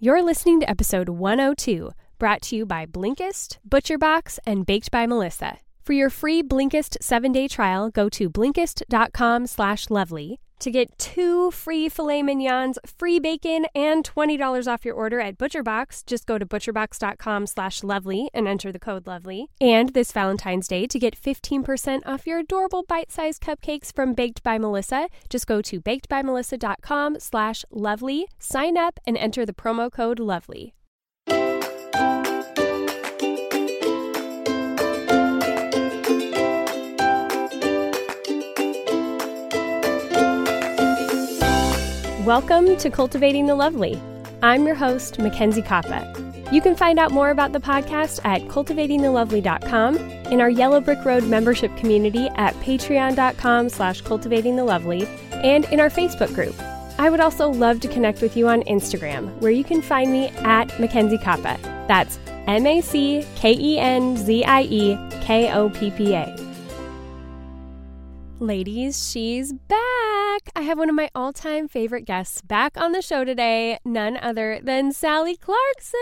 You're listening to episode 102, brought to you by Blinkist, ButcherBox, and Baked by Melissa. For your free Blinkist 7-day trial, go to Blinkist.com slash lovely to get two free filet mignons, free bacon, and $20 off your order at ButcherBox. Just go to ButcherBox.com slash lovely and enter the code lovely. And this Valentine's Day, to get 15% off your adorable bite-sized cupcakes from Baked by Melissa, just go to BakedByMelissa.com slash lovely, sign up, and enter the promo code lovely. Welcome to Cultivating the Lovely. I'm your host, Mackenzie Koppa. You can find out more about the podcast at cultivatingthelovely.com, in our Yellow Brick Road membership community at patreon.com slash cultivatingthelovely, and in our Facebook group. I would also love to connect with you on Instagram, where you can find me at Mackenzie Koppa. That's M A C K E N Z I E K O P P A. Ladies, she's back. I have one of my all time favorite guests back on the show today, none other than Sally Clarkson.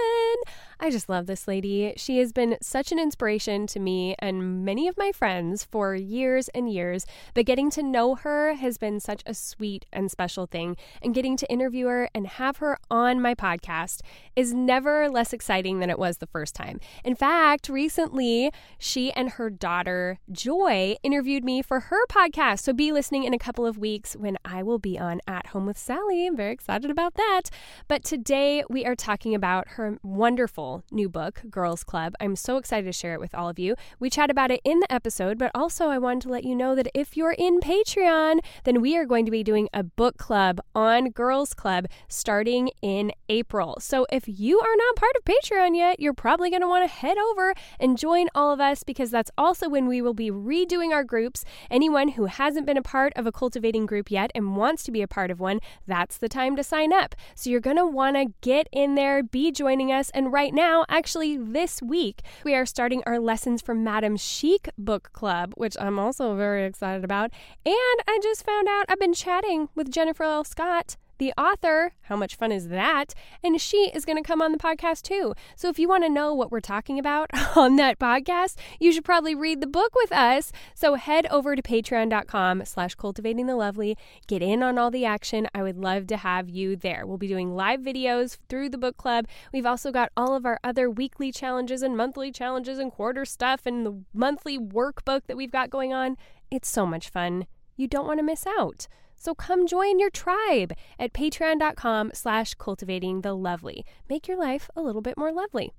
I just love this lady. She has been such an inspiration to me and many of my friends for years and years, but getting to know her has been such a sweet and special thing. And getting to interview her and have her on my podcast is never less exciting than it was the first time. In fact, recently, she and her daughter, Joy, interviewed me for her podcast. So be listening in a couple of weeks when I will be on At Home with Sally. I'm very excited about that. But today, we are talking about her wonderful new book, Girls Club. I'm so excited to share it with all of you. We chat about it in the episode, but also I wanted to let you know that if you're in Patreon, then we are going to be doing a book club on Girls Club starting in April. So if you are not part of Patreon yet, you're probably going to want to head over and join all of us because that's also when we will be redoing our groups. Anyone who hasn't been a part of a cultivating group yet and wants to be a part of one, that's the time to sign up. So you're going to want to get in there, be joining us, and right now, actually, this week, we are starting our Lessons from Madame Chic book club, which I'm also very excited about. And I just found out I've been chatting with Jennifer L. Scott the author. How much fun is that? And she is going to come on the podcast too. So if you want to know what we're talking about on that podcast, you should probably read the book with us. So head over to patreon.com slash cultivating the lovely. Get in on all the action. I would love to have you there. We'll be doing live videos through the book club. We've also got all of our other weekly challenges and monthly challenges and quarter stuff and the monthly workbook that we've got going on. It's so much fun. You don't want to miss out. So come join your tribe at patreon.com slash cultivating the lovely. Make your life a little bit more lovely.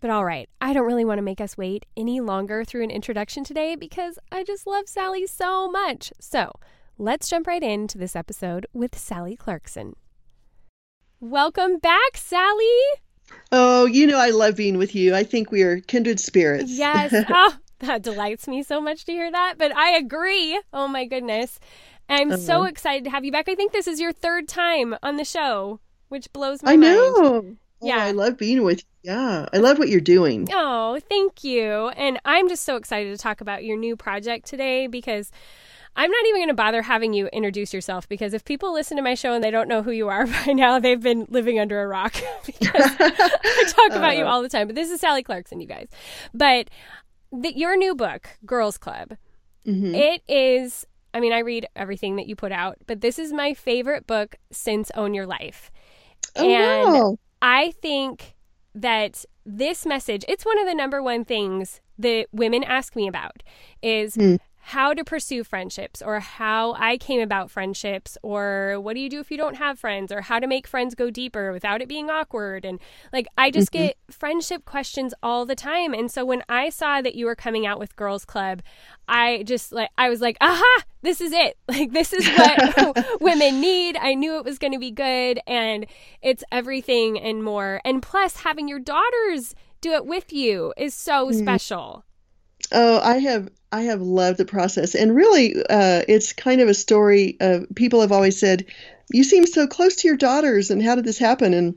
But all right, I don't really want to make us wait any longer through an introduction today because I just love Sally so much. So let's jump right into this episode with Sally Clarkson. Welcome back, Sally. Oh, you know I love being with you. I think we are kindred spirits. Yes. oh, that delights me so much to hear that. But I agree. Oh my goodness. I'm uh-huh. so excited to have you back. I think this is your third time on the show, which blows my I mind. I know. Yeah. Oh, I love being with you. Yeah. I love what you're doing. Oh, thank you. And I'm just so excited to talk about your new project today because I'm not even going to bother having you introduce yourself because if people listen to my show and they don't know who you are by now, they've been living under a rock because I talk about uh, you all the time. But this is Sally Clarkson, you guys. But the, your new book, Girls Club, mm-hmm. it is I mean, I read everything that you put out, but this is my favorite book since Own Your Life. Oh, and wow. I think that this message, it's one of the number one things that women ask me about is mm. How to pursue friendships or how I came about friendships or what do you do if you don't have friends or how to make friends go deeper without it being awkward. And like I just mm-hmm. get friendship questions all the time. And so when I saw that you were coming out with Girls Club I just like I was like aha this is it. Like this is what women need. I knew it was going to be good. And it's everything and more. And plus having your daughters do it with you is so mm-hmm. special. Oh, I have I have loved the process, and really, uh, it's kind of a story. Of, people have always said, "You seem so close to your daughters, and how did this happen?" And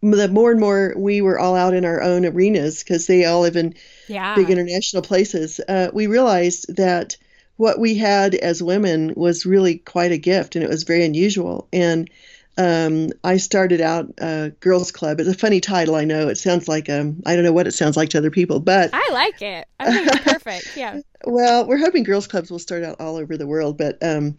the more and more we were all out in our own arenas because they all live in yeah. big international places, uh, we realized that what we had as women was really quite a gift, and it was very unusual. And um, I started out uh, Girls Club. It's a funny title, I know. It sounds like um, I don't know what it sounds like to other people, but I like it. I think it's perfect. Yeah. well, we're hoping Girls Clubs will start out all over the world, but um,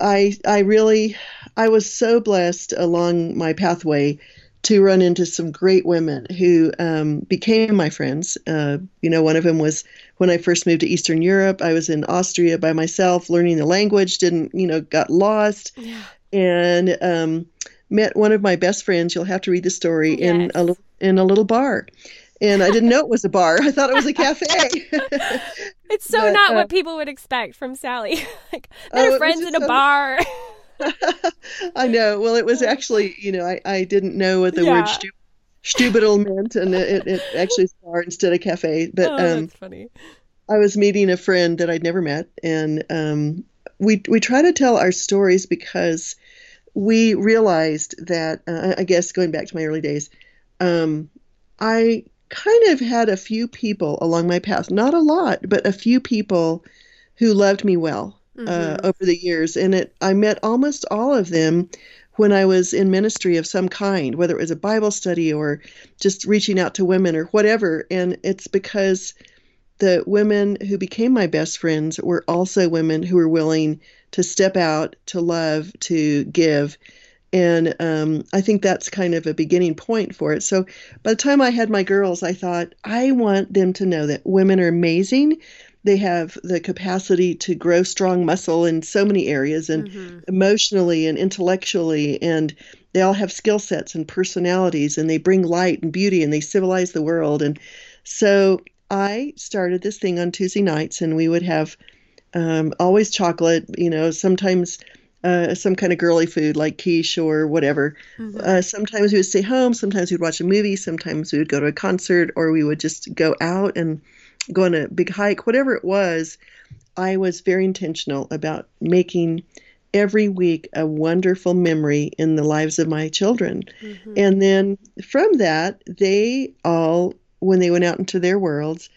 I I really I was so blessed along my pathway to run into some great women who um, became my friends. Uh, you know, one of them was when I first moved to Eastern Europe. I was in Austria by myself, learning the language. Didn't you know? Got lost. Yeah and um, met one of my best friends. You'll have to read the story yes. in a in a little bar, and I didn't know it was a bar. I thought it was a cafe. it's so but, not uh, what people would expect from Sally. like met oh, friends in a so... bar. I know. Well, it was actually, you know, I, I didn't know what the yeah. word stu- stubidal meant, and it, it actually is bar instead of cafe. But oh, um, that's funny. I was meeting a friend that I'd never met, and um, we we try to tell our stories because we realized that uh, I guess going back to my early days, um, I kind of had a few people along my path, not a lot, but a few people who loved me well uh, mm-hmm. uh, over the years, and it I met almost all of them when I was in ministry of some kind, whether it was a Bible study or just reaching out to women or whatever, and it's because the women who became my best friends were also women who were willing to step out, to love, to give. And um, I think that's kind of a beginning point for it. So by the time I had my girls, I thought, I want them to know that women are amazing. They have the capacity to grow strong muscle in so many areas and mm-hmm. emotionally and intellectually. And they all have skill sets and personalities and they bring light and beauty and they civilize the world. And so I started this thing on Tuesday nights, and we would have um, always chocolate, you know, sometimes uh, some kind of girly food like quiche or whatever. Mm-hmm. Uh, sometimes we would stay home, sometimes we'd watch a movie, sometimes we would go to a concert, or we would just go out and go on a big hike, whatever it was. I was very intentional about making every week a wonderful memory in the lives of my children. Mm-hmm. And then from that, they all when they went out into their worlds,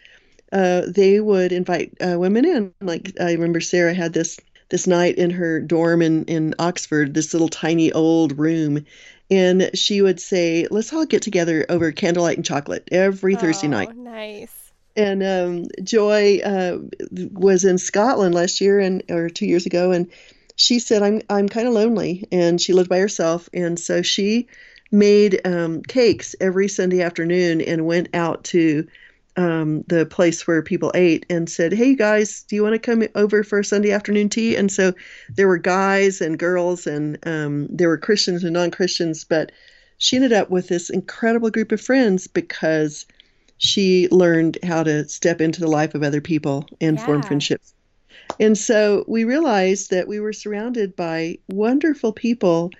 uh, they would invite uh, women in. Like I remember Sarah had this this night in her dorm in in Oxford, this little tiny old room, and she would say, "Let's all get together over candlelight and chocolate every oh, Thursday night." Nice. And um, Joy uh, was in Scotland last year and or two years ago, and she said, "I'm I'm kind of lonely," and she lived by herself, and so she made um, cakes every Sunday afternoon and went out to um, the place where people ate and said, Hey guys, do you want to come over for Sunday afternoon tea? And so there were guys and girls, and um, there were Christians and non Christians, but she ended up with this incredible group of friends because she learned how to step into the life of other people and yeah. form friendships. And so we realized that we were surrounded by wonderful people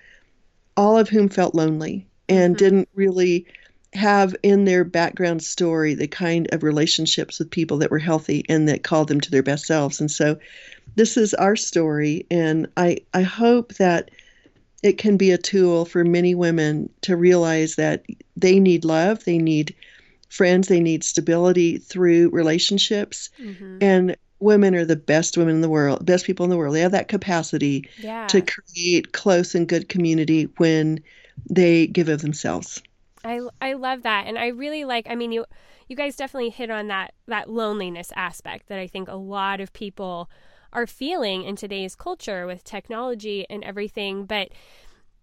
all of whom felt lonely and mm-hmm. didn't really have in their background story the kind of relationships with people that were healthy and that called them to their best selves. And so this is our story and I I hope that it can be a tool for many women to realize that they need love, they need friends, they need stability through relationships. Mm-hmm. And women are the best women in the world, best people in the world. They have that capacity yeah. to create close and good community when they give of themselves. I I love that, and I really like. I mean, you you guys definitely hit on that that loneliness aspect that I think a lot of people are feeling in today's culture with technology and everything. But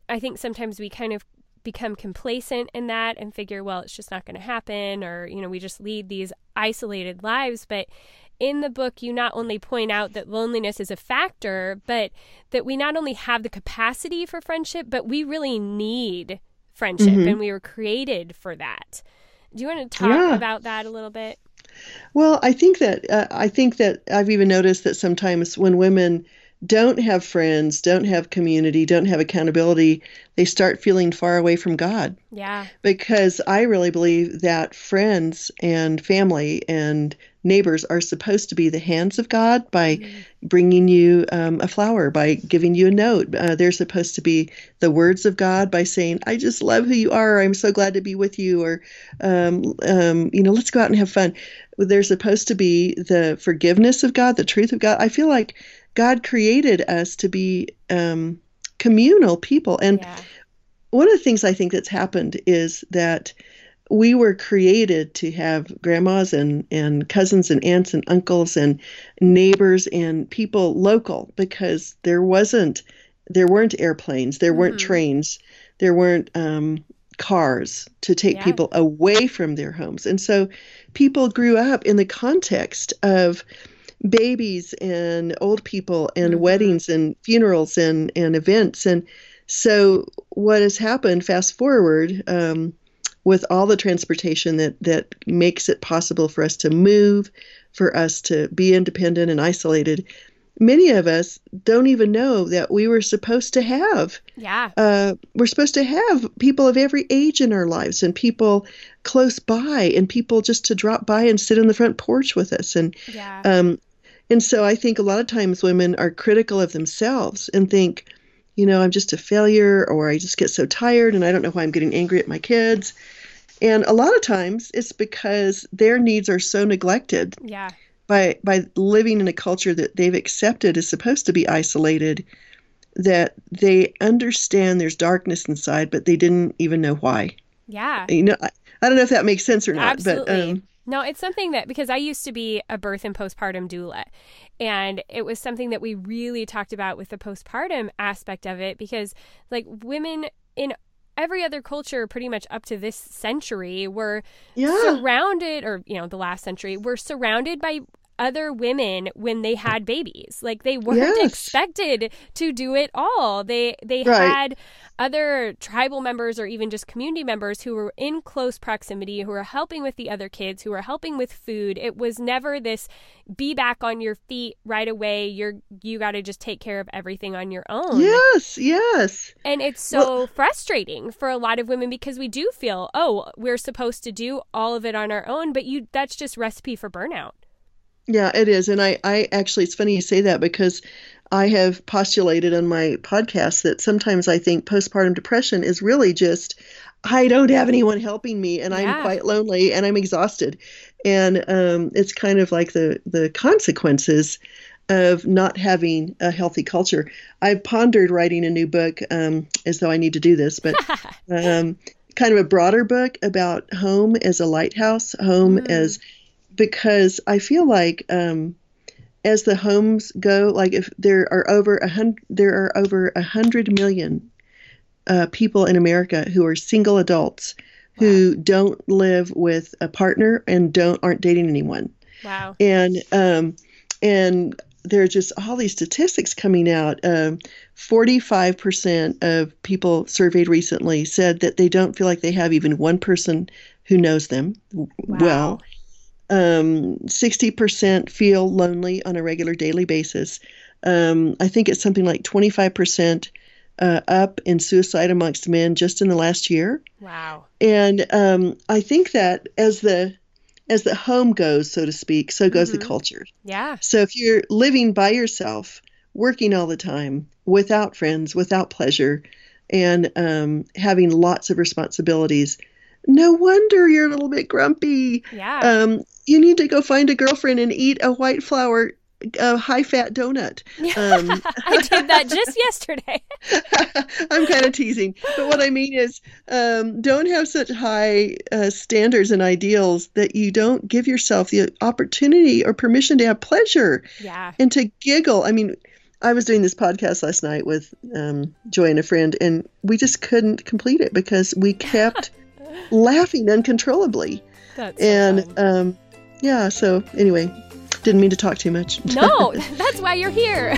I think sometimes we kind of become complacent in that and figure, well, it's just not going to happen, or you know, we just lead these isolated lives. But in the book, you not only point out that loneliness is a factor, but that we not only have the capacity for friendship, but we really need friendship Mhm. and we were created for that. Do you want to talk Yeah. about that a little bit? Well, I think that uh, I think that I've even noticed that sometimes when women don't have friends, don't have community, don't have accountability, they start feeling far away from God. Yeah. Because I really believe that friends and family and neighbors are supposed to be the hands of God by bringing you um, a flower, by giving you a note. Uh, they're supposed to be the words of God by saying, I just love who you are. I'm so glad to be with you. Or, um, um, you know, let's go out and have fun. They're supposed to be the forgiveness of God, the truth of God. I feel like God created us to be um, communal people. And Yeah. one of the things I think that's happened is that we were created to have grandmas and, and cousins and aunts and uncles and neighbors and people local because there wasn't there weren't airplanes there weren't Mhm. trains there weren't um, cars to take Yeah. people away from their homes and so people grew up in the context of babies and old people and Mhm. weddings and funerals and, and events. And so, what has happened, fast forward, um, with all the transportation that, that makes it possible for us to move, for us to be independent and isolated, many of us don't even know that we were supposed to have Yeah. uh, we're supposed to have people of every age in our lives and people close by and people just to drop by and sit on the front porch with us and Yeah. um, and so I think a lot of times women are critical of themselves and think, you know, I'm just a failure or I just get so tired and I don't know why I'm getting angry at my kids. And a lot of times it's because their needs are so neglected yeah. by by living in a culture that they've accepted is supposed to be isolated that they understand there's darkness inside but they didn't even know why. Yeah. You know, I, I don't know if that makes sense or not, Absolutely. but um, no, it's something that because I used to be a birth and postpartum doula, and it was something that we really talked about with the postpartum aspect of it because, like, women in every other culture, pretty much up to this century, were yeah. surrounded, or you know, the last century, were surrounded by other women when they had babies. Like they weren't Yes. expected to do it all. They they Right. had other tribal members or even just community members who were in close proximity, who were helping with the other kids, who were helping with food. It was never this be back on your feet right away. You're you got to just take care of everything on your own. Yes, yes. And it's so frustrating for a lot of women because we do feel, oh, we're supposed to do all of it on our own, but you that's just recipe for burnout. Yeah, it is. And I, I actually, it's funny you say that because I have postulated on my podcast that sometimes I think postpartum depression is really just, I don't have anyone helping me and Yeah. I'm quite lonely and I'm exhausted. And um, it's kind of like the, the consequences of not having a healthy culture. I've pondered writing a new book um, as though I need to do this, but um, kind of a broader book about home as a lighthouse, home Mm. as because I feel like um, as the homes go, like if there are over a hundred, there are over a hundred million uh, people in America who are single adults who don't live with a partner and don't aren't dating anyone, Wow. and um, and there are just all these statistics coming out. Um, 45% of people surveyed recently said that they don't feel like they have even one person who knows them w- well. Um, 60% feel lonely on a regular daily basis. Um, I think it's something like 25% uh, up in suicide amongst men just in the last year. Wow. And um, I think that as the as the home goes, so to speak, so goes Mhm. the culture. Yeah. So if you're living by yourself, working all the time, without friends, without pleasure, and um, having lots of responsibilities, no wonder you're a little bit grumpy. Yeah. Um, you need to go find a girlfriend and eat a white flour, uh, high fat donut. Um, I did that just yesterday. I'm kind of teasing, but what I mean is, um, don't have such high uh, standards and ideals that you don't give yourself the opportunity or permission to have pleasure Yeah. and to giggle. I mean, I was doing this podcast last night with um, Joy and a friend, and we just couldn't complete it because we kept laughing uncontrollably. That's And fun. um, yeah, so anyway, Didn't mean to talk too much. no, that's why you're here.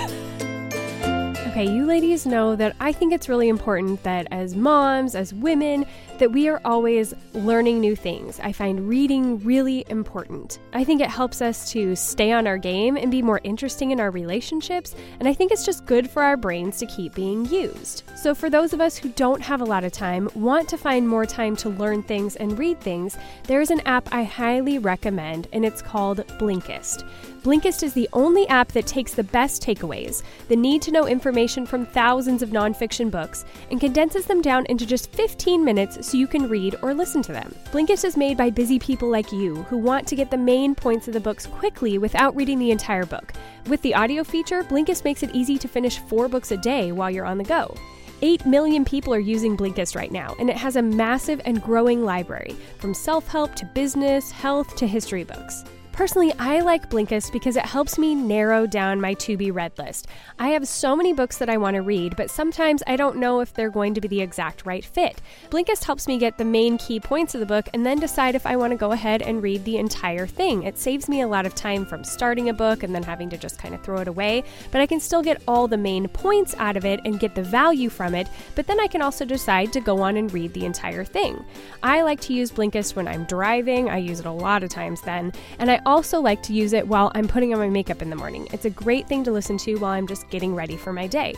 Okay, you ladies know that I think it's really important that as moms, as women, that we are always learning new things. I find reading really important. I think it helps us to stay on our game and be more interesting in our relationships, and I think it's just good for our brains to keep being used. So, for those of us who don't have a lot of time, want to find more time to learn things and read things, there is an app I highly recommend, and it's called Blinkist. Blinkist is the only app that takes the best takeaways, the need to know information from thousands of nonfiction books, and condenses them down into just 15 minutes so you can read or listen to them. Blinkist is made by busy people like you who want to get the main points of the books quickly without reading the entire book. With the audio feature, Blinkist makes it easy to finish four books a day while you're on the go. 8 million people are using Blinkist right now, and it has a massive and growing library, from self help to business, health to history books. Personally, I like Blinkist because it helps me narrow down my to be read list. I have so many books that I want to read, but sometimes I don't know if they're going to be the exact right fit. Blinkist helps me get the main key points of the book and then decide if I want to go ahead and read the entire thing. It saves me a lot of time from starting a book and then having to just kind of throw it away, but I can still get all the main points out of it and get the value from it, but then I can also decide to go on and read the entire thing. I like to use Blinkist when I'm driving, I use it a lot of times then, and I also like to use it while I'm putting on my makeup in the morning. It's a great thing to listen to while I'm just getting ready for my day.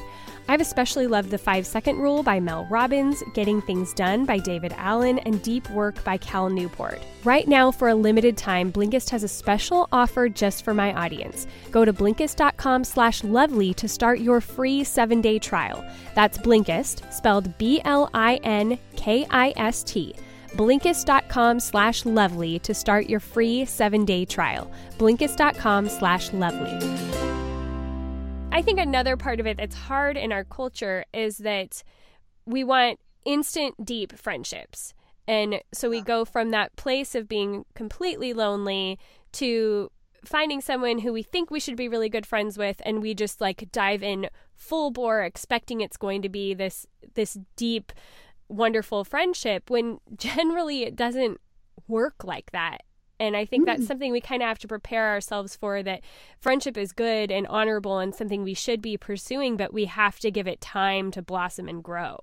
I've especially loved The 5 Second Rule by Mel Robbins, Getting Things Done by David Allen, and Deep Work by Cal Newport. Right now, for a limited time, Blinkist has a special offer just for my audience. Go to Blinkist.com slash lovely to start your free seven-day trial. That's Blinkist, spelled B-L-I-N-K-I-S-T. Blinkist.com slash lovely to start your free seven-day trial. Blinkist.com slash lovely. I think another part of it that's hard in our culture is that we want instant, deep friendships. And so we go from that place of being completely lonely to finding someone who we think we should be really good friends with and we just like dive in full bore expecting it's going to be this this deep wonderful friendship when generally it doesn't work like that. And I think that's something we kind of have to prepare ourselves for that friendship is good and honorable and something we should be pursuing, but we have to give it time to blossom and grow.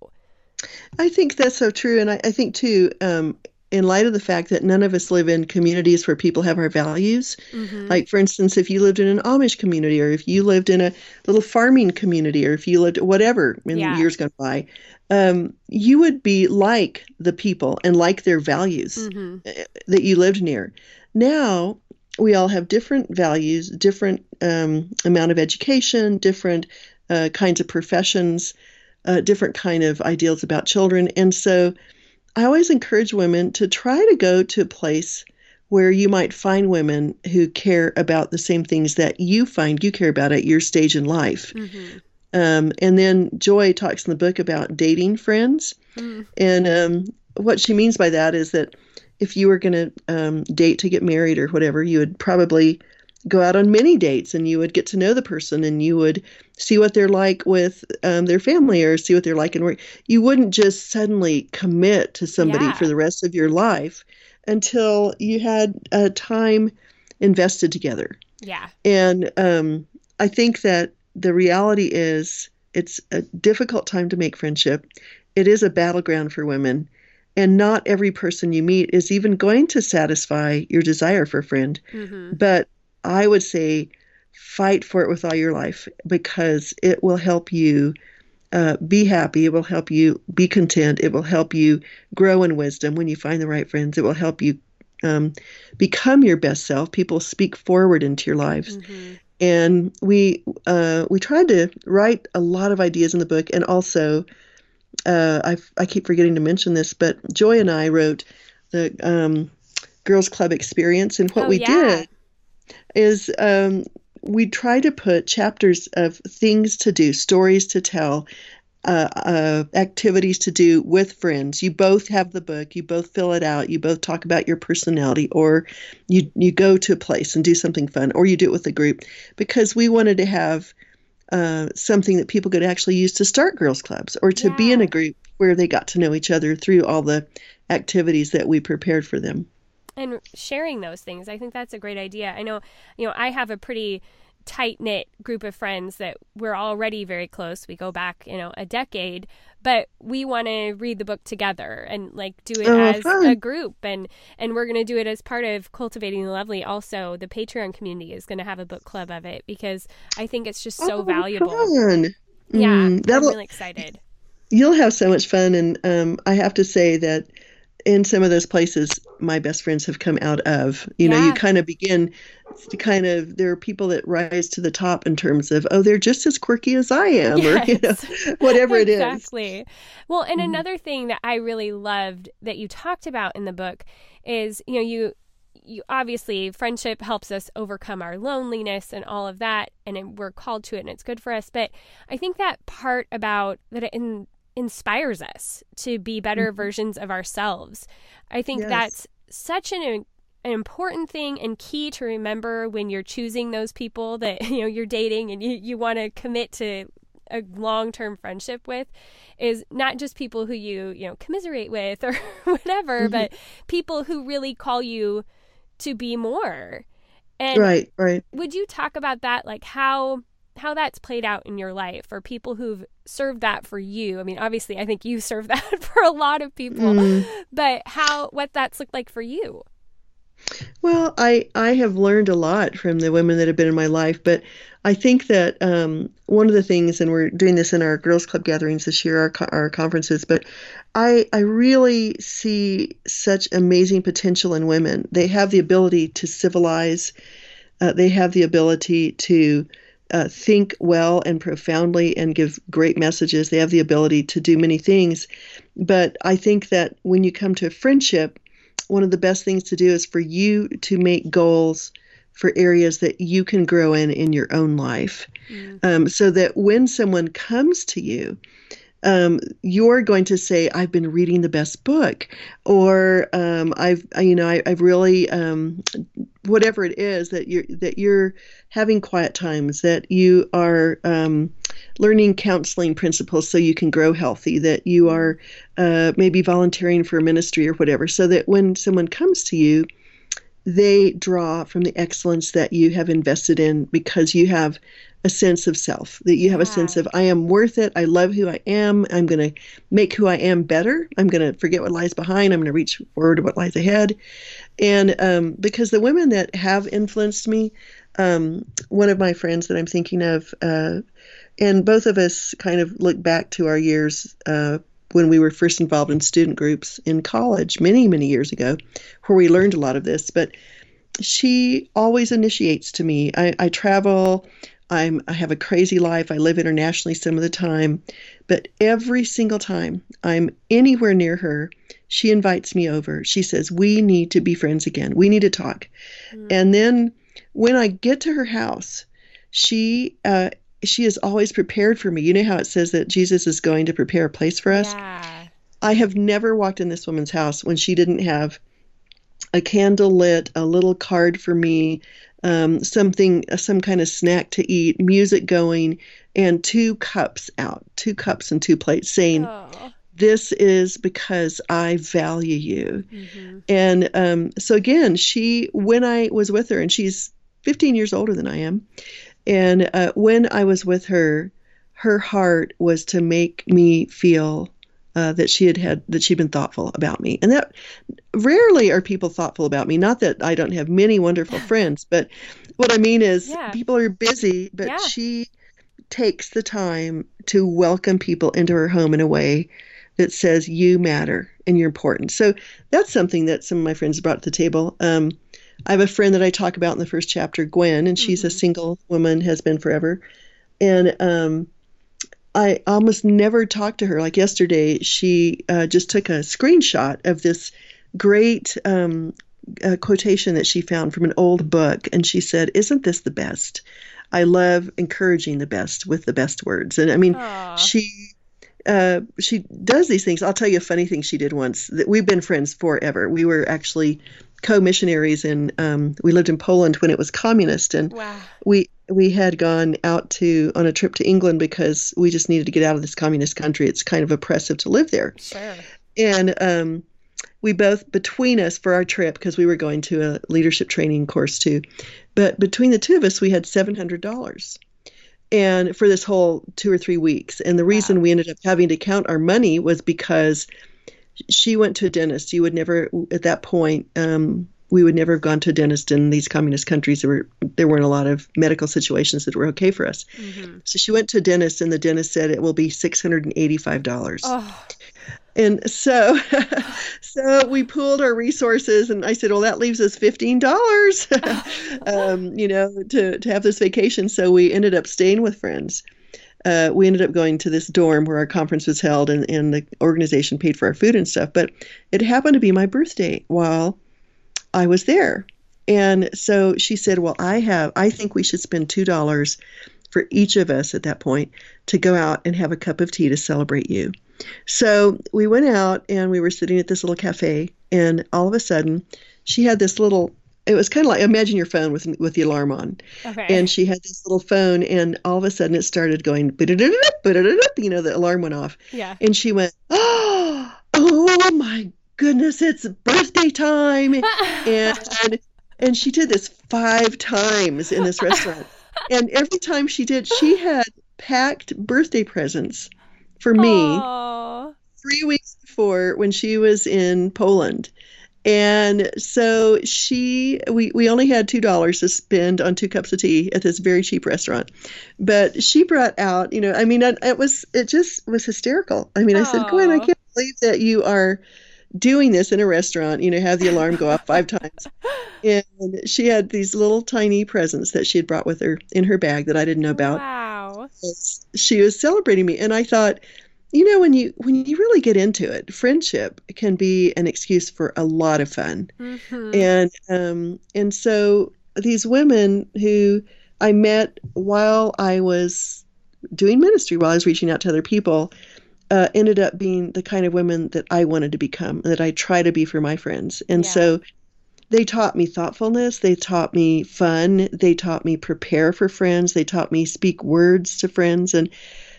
I think that's so true. And I, I think, too, um, in light of the fact that none of us live in communities where people have our values. Mm-hmm. Like, for instance, if you lived in an Amish community, or if you lived in a little farming community, or if you lived whatever in yeah. years gone by, um, you would be like the people and like their values mm-hmm. Eh, that you lived near. Now, we all have different values, different um, amount of education, different uh, kinds of professions, uh, different kind of ideals about children, and so I always encourage women to try to go to a place where you might find women who care about the same things that you find you care about at your stage in life. Mm-hmm. Um, and then Joy talks in the book about dating friends. Mm. And um, what she means by that is that if you were going to um, date to get married or whatever, you would probably go out on many dates and you would get to know the person and you would see what they're like with um, their family or see what they're like in work. You wouldn't just suddenly commit to somebody yeah. for the rest of your life until you had uh, time invested together. Yeah. And um, I think that the reality is it's a difficult time to make friendship. It is a battleground for women. And not every person you meet is even going to satisfy your desire for a friend. Mm-hmm. But I would say fight for it with all your life because it will help you uh, be happy. It will help you be content. It will help you grow in wisdom when you find the right friends. It will help you um, become your best self. People speak forward into your lives. Mm-hmm. And we uh, we tried to write a lot of ideas in the book, and also uh, I, I keep forgetting to mention this, but Joy and I wrote the um, Girls Club experience, and what oh, we yeah. did is um, we try to put chapters of things to do, stories to tell, uh, uh, activities to do with friends. You both have the book. You both fill it out. You both talk about your personality, or you you go to a place and do something fun, or you do it with a group, because we wanted to have uh, something that people could actually use to start girls clubs or to yeah. be in a group where they got to know each other through all the activities that we prepared for them. and sharing those things. I think that's a great idea. I know, you know, I have a pretty tight knit group of friends that we're already very close. We go back, you know, a decade, but we want to read the book together and like do it Oh, as fun. a group and and we're going to do it as part of cultivating the lovely also the patreon community is going to have a book club of it because i think it's just so Oh, valuable Fun. yeah Mm, i'm really excited you'll have so much fun and um, i have to say that in some of those places my best friends have come out of you know you kind of begin to kind of there are people that rise to the top in terms of oh they're just as quirky as i am or you know Yes. whatever it is exactly. Well, and Mhm. another thing that I really loved that you talked about in the book is, you know, you you obviously friendship helps us overcome our loneliness and all of that and it, we're called to it and it's good for us, but I think that part about that in, inspires us to be better versions of ourselves. I think Yes. that's such an an important thing and key to remember when you're choosing those people that you know you're dating and you, you want to commit to a long-term friendship with is not just people who you you know commiserate with or whatever Mhm. but people who really call you to be more and right right would you talk about that like how how that's played out in your life or people who've served that for you i mean obviously i think you served that for a lot of people Mm. but how what that's looked like for you Well, I I have learned a lot from the women that have been in my life, but I think that um, one of the things, and we're doing this in our girls' club gatherings this year, our our conferences, but I I really see such amazing potential in women. They have the ability to civilize. Uh, they have the ability to uh, think well and profoundly and give great messages. They have the ability to do many things, but I think that when you come to a friendship one of the best things to do is for you to make goals for areas that you can grow in in your own life. Um, so that when someone comes to you um, you're going to say i've been reading the best book or um, i've you know I, i've really um, whatever it is that you're that you're having quiet times that you are um, learning counseling principles so you can grow healthy that you are uh, maybe volunteering for a ministry or whatever so that when someone comes to you they draw from the excellence that you have invested in because you have a sense of self that you have a sense of i am worth it. I love who i am. I'm going to make who i am better. I'm going to forget what lies behind. I'm going to reach forward to what lies ahead. And um, because the women that have influenced me um, one of my friends that i'm thinking of uh, and both of us kind of look back to our years uh, when we were first involved in student groups in college many many years ago where we learned a lot of this but she always initiates to me. I, I travel I'm, I have a crazy life. I live internationally some of the time, but every single time I'm anywhere near her, she invites me over. She says, We need to be friends again. We need to talk. And then when I get to her house, she uh, she is always prepared for me. You know how it says that Jesus is going to prepare a place for us? yeah I have never walked in this woman's house when she didn't have a candle lit, a little card for me, um, something, some kind of snack to eat, music going, and two cups out, two cups and two plates saying, oh. This is because I value you. hmm And um, so, again, she, when I was with her, and she's 15 years older than I am, and uh, when I was with her, her heart was to make me feel uh, that she had had that she'd been thoughtful about me, and that rarely are people thoughtful about me. Not that I don't have many wonderful friends, but what I mean is Yeah. people are busy, but Yeah. she takes the time to welcome people into her home in a way that says you matter and you're important. So that's something that some of my friends brought to the table. Um, I have a friend that I talk about in the first chapter, Gwen, and she's a Mhm. single woman, has been forever. And um, I almost never talk to her. Like yesterday, she uh, just took a screenshot of this great um, uh, quotation that she found from an old book, and she said, "Isn't this the best? I love encouraging the best with the best words." And I mean, Aw. she uh, she does these things. I'll tell you a funny thing she did once. That we've been friends forever. We were actually co-missionaries, and um, we lived in Poland when it was communist, and wow we we had gone out to on a trip to England because we just needed to get out of this communist country. It's kind of oppressive to live there. sure And um, we both between us for our trip because we were going to a leadership training course too but between the two of us we had $700 and for this whole two or three weeks and the reason wow. we ended up having to count our money was because she went to a dentist you would never at that point um, we would never have gone to a dentist in these communist countries. There, were, there weren't a lot of medical situations that were okay for us. Mm-hmm. So she went to a dentist, and the dentist said it will be $685. Oh. And so, so we pooled our resources, and I said, "Well, that leaves us fifteen dollars, um, you know, to to have this vacation." So we ended up staying with friends. Uh, we ended up going to this dorm where our conference was held, and, and the organization paid for our food and stuff. But it happened to be my birthday while I was there. And so she said, Well, I have, I think we should spend $2 for each of us at that point to go out and have a cup of tea to celebrate you. So we went out and we were sitting at this little cafe, and all of a sudden, she had this little. It was kind of like imagine your phone with with the alarm on, okay. and she had this little phone, and all of a sudden it started going, you know, the alarm went off. Yeah. And she went, oh, oh my goodness, it's birthday time. and, and she did this five times in this restaurant. and every time she did, she had packed birthday presents for me Aww. three weeks before when she was in Poland. And so she, we, we only had two dollars to spend on two cups of tea at this very cheap restaurant, but she brought out, you know, I mean, it, it was, it just was hysterical. I mean, Aww. I said, Gwen, I can't believe that you are doing this in a restaurant, you know, have the alarm go off five times. And she had these little tiny presents that she had brought with her in her bag that I didn't know about. Wow. She was celebrating me and I thought, you know, when you when you really get into it, friendship can be an excuse for a lot of fun. Mm-hmm. And um and so these women who I met while I was doing ministry, while I was reaching out to other people, uh, ended up being the kind of women that I wanted to become, that I try to be for my friends. And yeah. so they taught me thoughtfulness, they taught me fun, they taught me prepare for friends, they taught me speak words to friends. And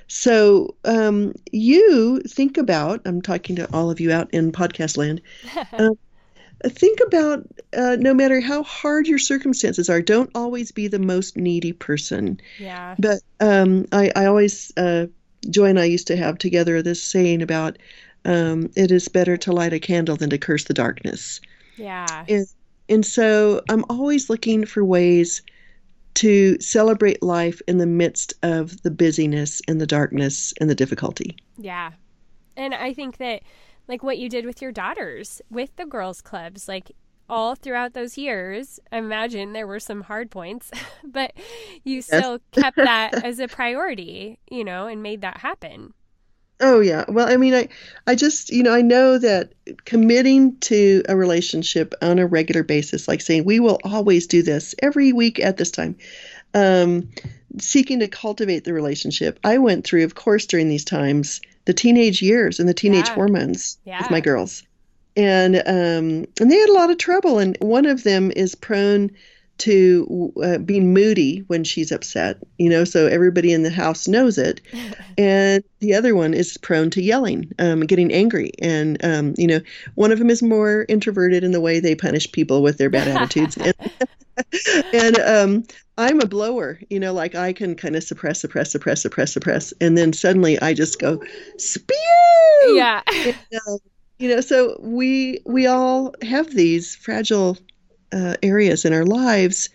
so um, you think about, I'm talking to all of you out in podcast land. uh, think about uh, no matter how hard your circumstances are, don't always be the most needy person. Yeah. But um, I, I always uh, Joy and I used to have together this saying about um, it is better to light a candle than to curse the darkness. Yeah. And, and so I'm always looking for ways to celebrate life in the midst of the busyness and the darkness and the difficulty. Yeah. And I think that like what you did with your daughters with the girls clubs like all throughout those years. I imagine there were some hard points, but you still kept that as a priority, you know, and made that happen. Oh yeah. Well, I mean, I, I just, you know, I know that committing to a relationship on a regular basis, like saying we will always do this every week at this time, um, seeking to cultivate the relationship. I went through, of course, during these times, the teenage years and the teenage yeah. hormones yeah. with my girls and um, and they had a lot of trouble. And one of them is prone to uh, being moody when she's upset, you know, so everybody in the house knows it. and the other one is prone to yelling, um, getting angry. And, um, you know, one of them is more introverted in the way they punish people with their bad attitudes. and, and um, I'm a blower, you know, like I can kind of suppress, suppress, suppress, suppress, suppress. And then suddenly I just go, spew! Yeah. And, uh, you know so we we all have these fragile uh, areas in our lives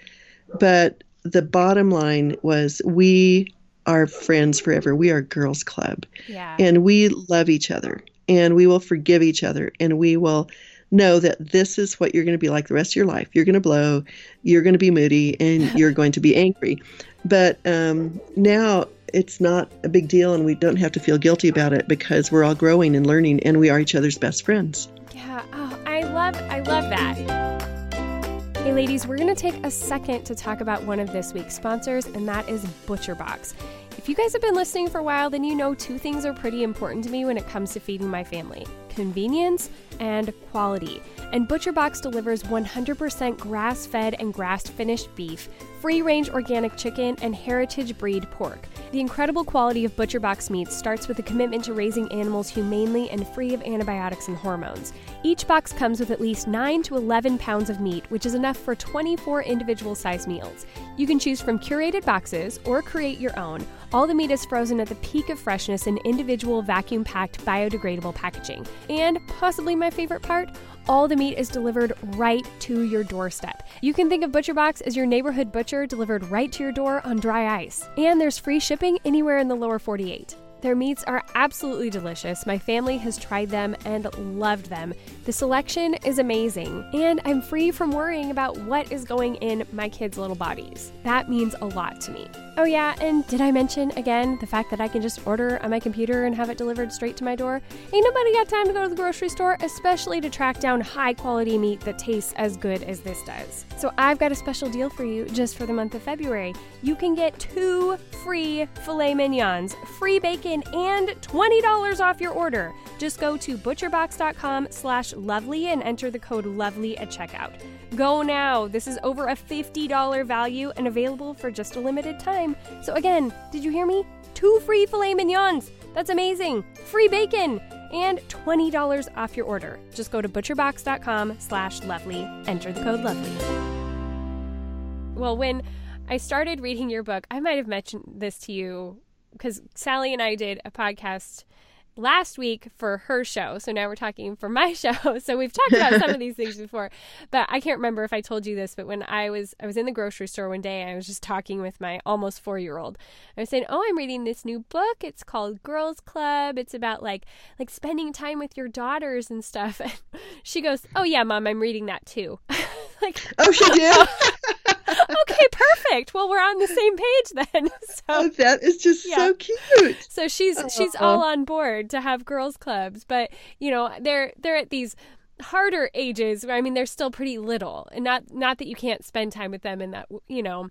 but the bottom line was we are friends forever we are girls club yeah. and we love each other and we will forgive each other and we will know that this is what you're going to be like the rest of your life you're going to blow you're going to be moody and you're going to be angry but um, now it's not a big deal and we don't have to feel guilty about it because we're all growing and learning and we are each other's best friends. Yeah. Oh, I love I love that. Hey ladies, we're going to take a second to talk about one of this week's sponsors and that is ButcherBox. If you guys have been listening for a while, then you know two things are pretty important to me when it comes to feeding my family convenience and quality. And ButcherBox delivers 100% grass fed and grass finished beef, free range organic chicken, and heritage breed pork. The incredible quality of ButcherBox meats starts with a commitment to raising animals humanely and free of antibiotics and hormones. Each box comes with at least 9 to 11 pounds of meat, which is enough for 24 individual size meals. You can choose from curated boxes or create your own. All the meat is frozen at the peak of freshness in individual vacuum packed biodegradable packaging. And possibly my favorite part, all the meat is delivered right to your doorstep. You can think of ButcherBox as your neighborhood butcher delivered right to your door on dry ice. And there's free shipping anywhere in the lower 48. Their meats are absolutely delicious. My family has tried them and loved them. The selection is amazing, and I'm free from worrying about what is going in my kids' little bodies. That means a lot to me. Oh, yeah, and did I mention again the fact that I can just order on my computer and have it delivered straight to my door? Ain't nobody got time to go to the grocery store, especially to track down high quality meat that tastes as good as this does. So I've got a special deal for you just for the month of February. You can get two free filet mignons, free bacon, and $20 off your order. Just go to butcherbox.com slash lovely and enter the code lovely at checkout. Go now. This is over a $50 value and available for just a limited time. So again, did you hear me? Two free filet mignons. That's amazing. Free bacon and $20 off your order. Just go to butcherbox.com slash lovely. Enter the code lovely. Well, when I started reading your book, I might have mentioned this to you because Sally and I did a podcast last week for her show. So now we're talking for my show. So we've talked about some of these things before, but I can't remember if I told you this, but when I was I was in the grocery store one day, I was just talking with my almost 4-year-old. I was saying, "Oh, I'm reading this new book. It's called Girls Club. It's about like like spending time with your daughters and stuff." And she goes, "Oh yeah, mom, I'm reading that too." like Oh, she did. Okay, perfect. Well, we're on the same page then. So oh, that is just yeah. so cute. So she's uh she's all on board to have girls clubs, but you know they're they're at these harder ages. Where I mean, they're still pretty little, and not not that you can't spend time with them and that you know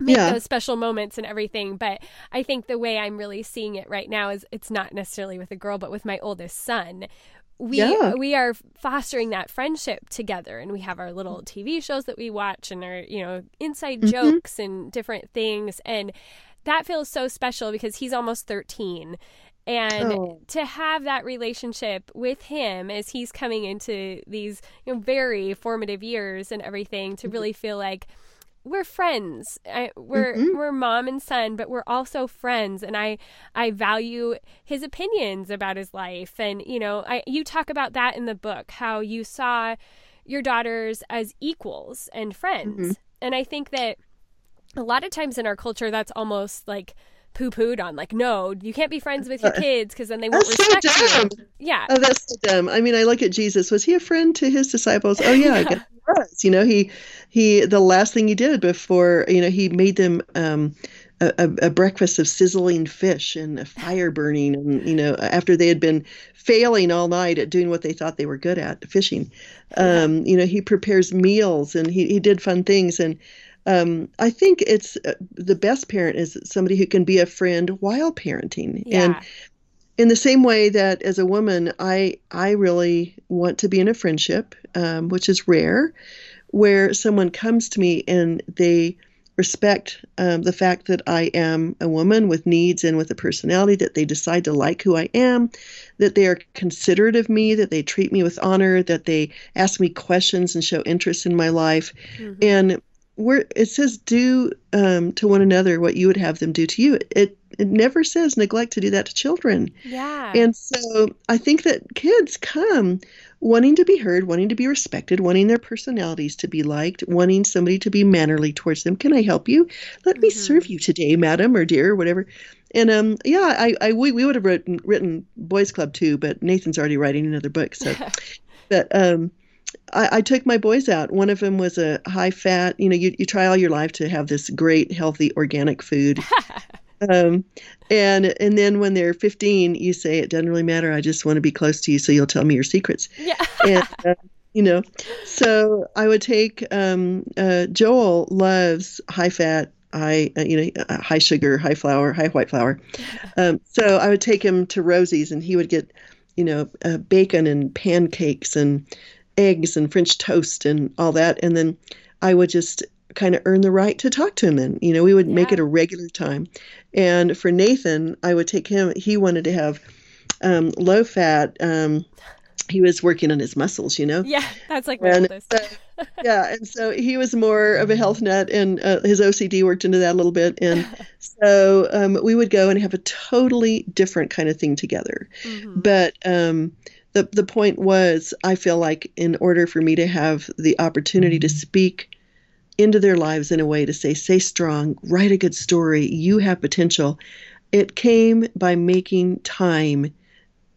make yeah. those special moments and everything. But I think the way I'm really seeing it right now is it's not necessarily with a girl, but with my oldest son, we yeah. we are fostering that friendship together and we have our little TV shows that we watch and our you know inside mm-hmm. jokes and different things and that feels so special because he's almost 13 and oh. to have that relationship with him as he's coming into these you know very formative years and everything to mm-hmm. really feel like we're friends. I, we're mm-hmm. we're mom and son, but we're also friends, and I I value his opinions about his life, and you know, I you talk about that in the book how you saw your daughters as equals and friends, mm-hmm. and I think that a lot of times in our culture that's almost like poo pooed on. Like, no, you can't be friends with your kids because then they won't respect so you. Yeah. Oh, that's so dumb. I mean, I look at Jesus. Was he a friend to his disciples? Oh, yeah, I guess was. You know, he, he, the last thing he did before, you know, he made them, um, a, a, breakfast of sizzling fish and a fire burning and you know after they had been failing all night at doing what they thought they were good at fishing um, you know he prepares meals and he, he did fun things and um, I think it's uh, the best parent is somebody who can be a friend while parenting. Yeah. And in the same way that as a woman, I I really want to be in a friendship, um, which is rare, where someone comes to me and they respect um, the fact that I am a woman with needs and with a personality, that they decide to like who I am, that they are considerate of me, that they treat me with honor, that they ask me questions and show interest in my life. Mm-hmm. And where it says do um, to one another what you would have them do to you it it never says neglect to do that to children yeah and so i think that kids come wanting to be heard wanting to be respected wanting their personalities to be liked wanting somebody to be mannerly towards them can i help you let mm-hmm. me serve you today madam or dear or whatever and um yeah i, I we, we would have written written boys club too but nathan's already writing another book so but um I, I, took my boys out. One of them was a high fat. You know, you, you try all your life to have this great, healthy, organic food. um, and and then when they're 15, you say it doesn't really matter. I just want to be close to you, so you'll tell me your secrets. Yeah. and, uh, you know, so I would take um, uh, Joel loves high fat, high uh, you know uh, high sugar, high flour, high white flour. Um, so I would take him to Rosie's, and he would get you know uh, bacon and pancakes and eggs and French toast and all that. And then I would just kind of earn the right to talk to him. And, you know, we would yeah. make it a regular time. And for Nathan, I would take him, he wanted to have um, low fat. Um, he was working on his muscles, you know. Yeah, that's like my oldest. so, yeah, and so he was more of a health nut, and uh, his OCD worked into that a little bit, and so um, we would go and have a totally different kind of thing together. Mhm. But um, the the point was, I feel like in order for me to have the opportunity to speak into their lives in a way to say, "Stay strong, write a good story, you have potential," it came by making time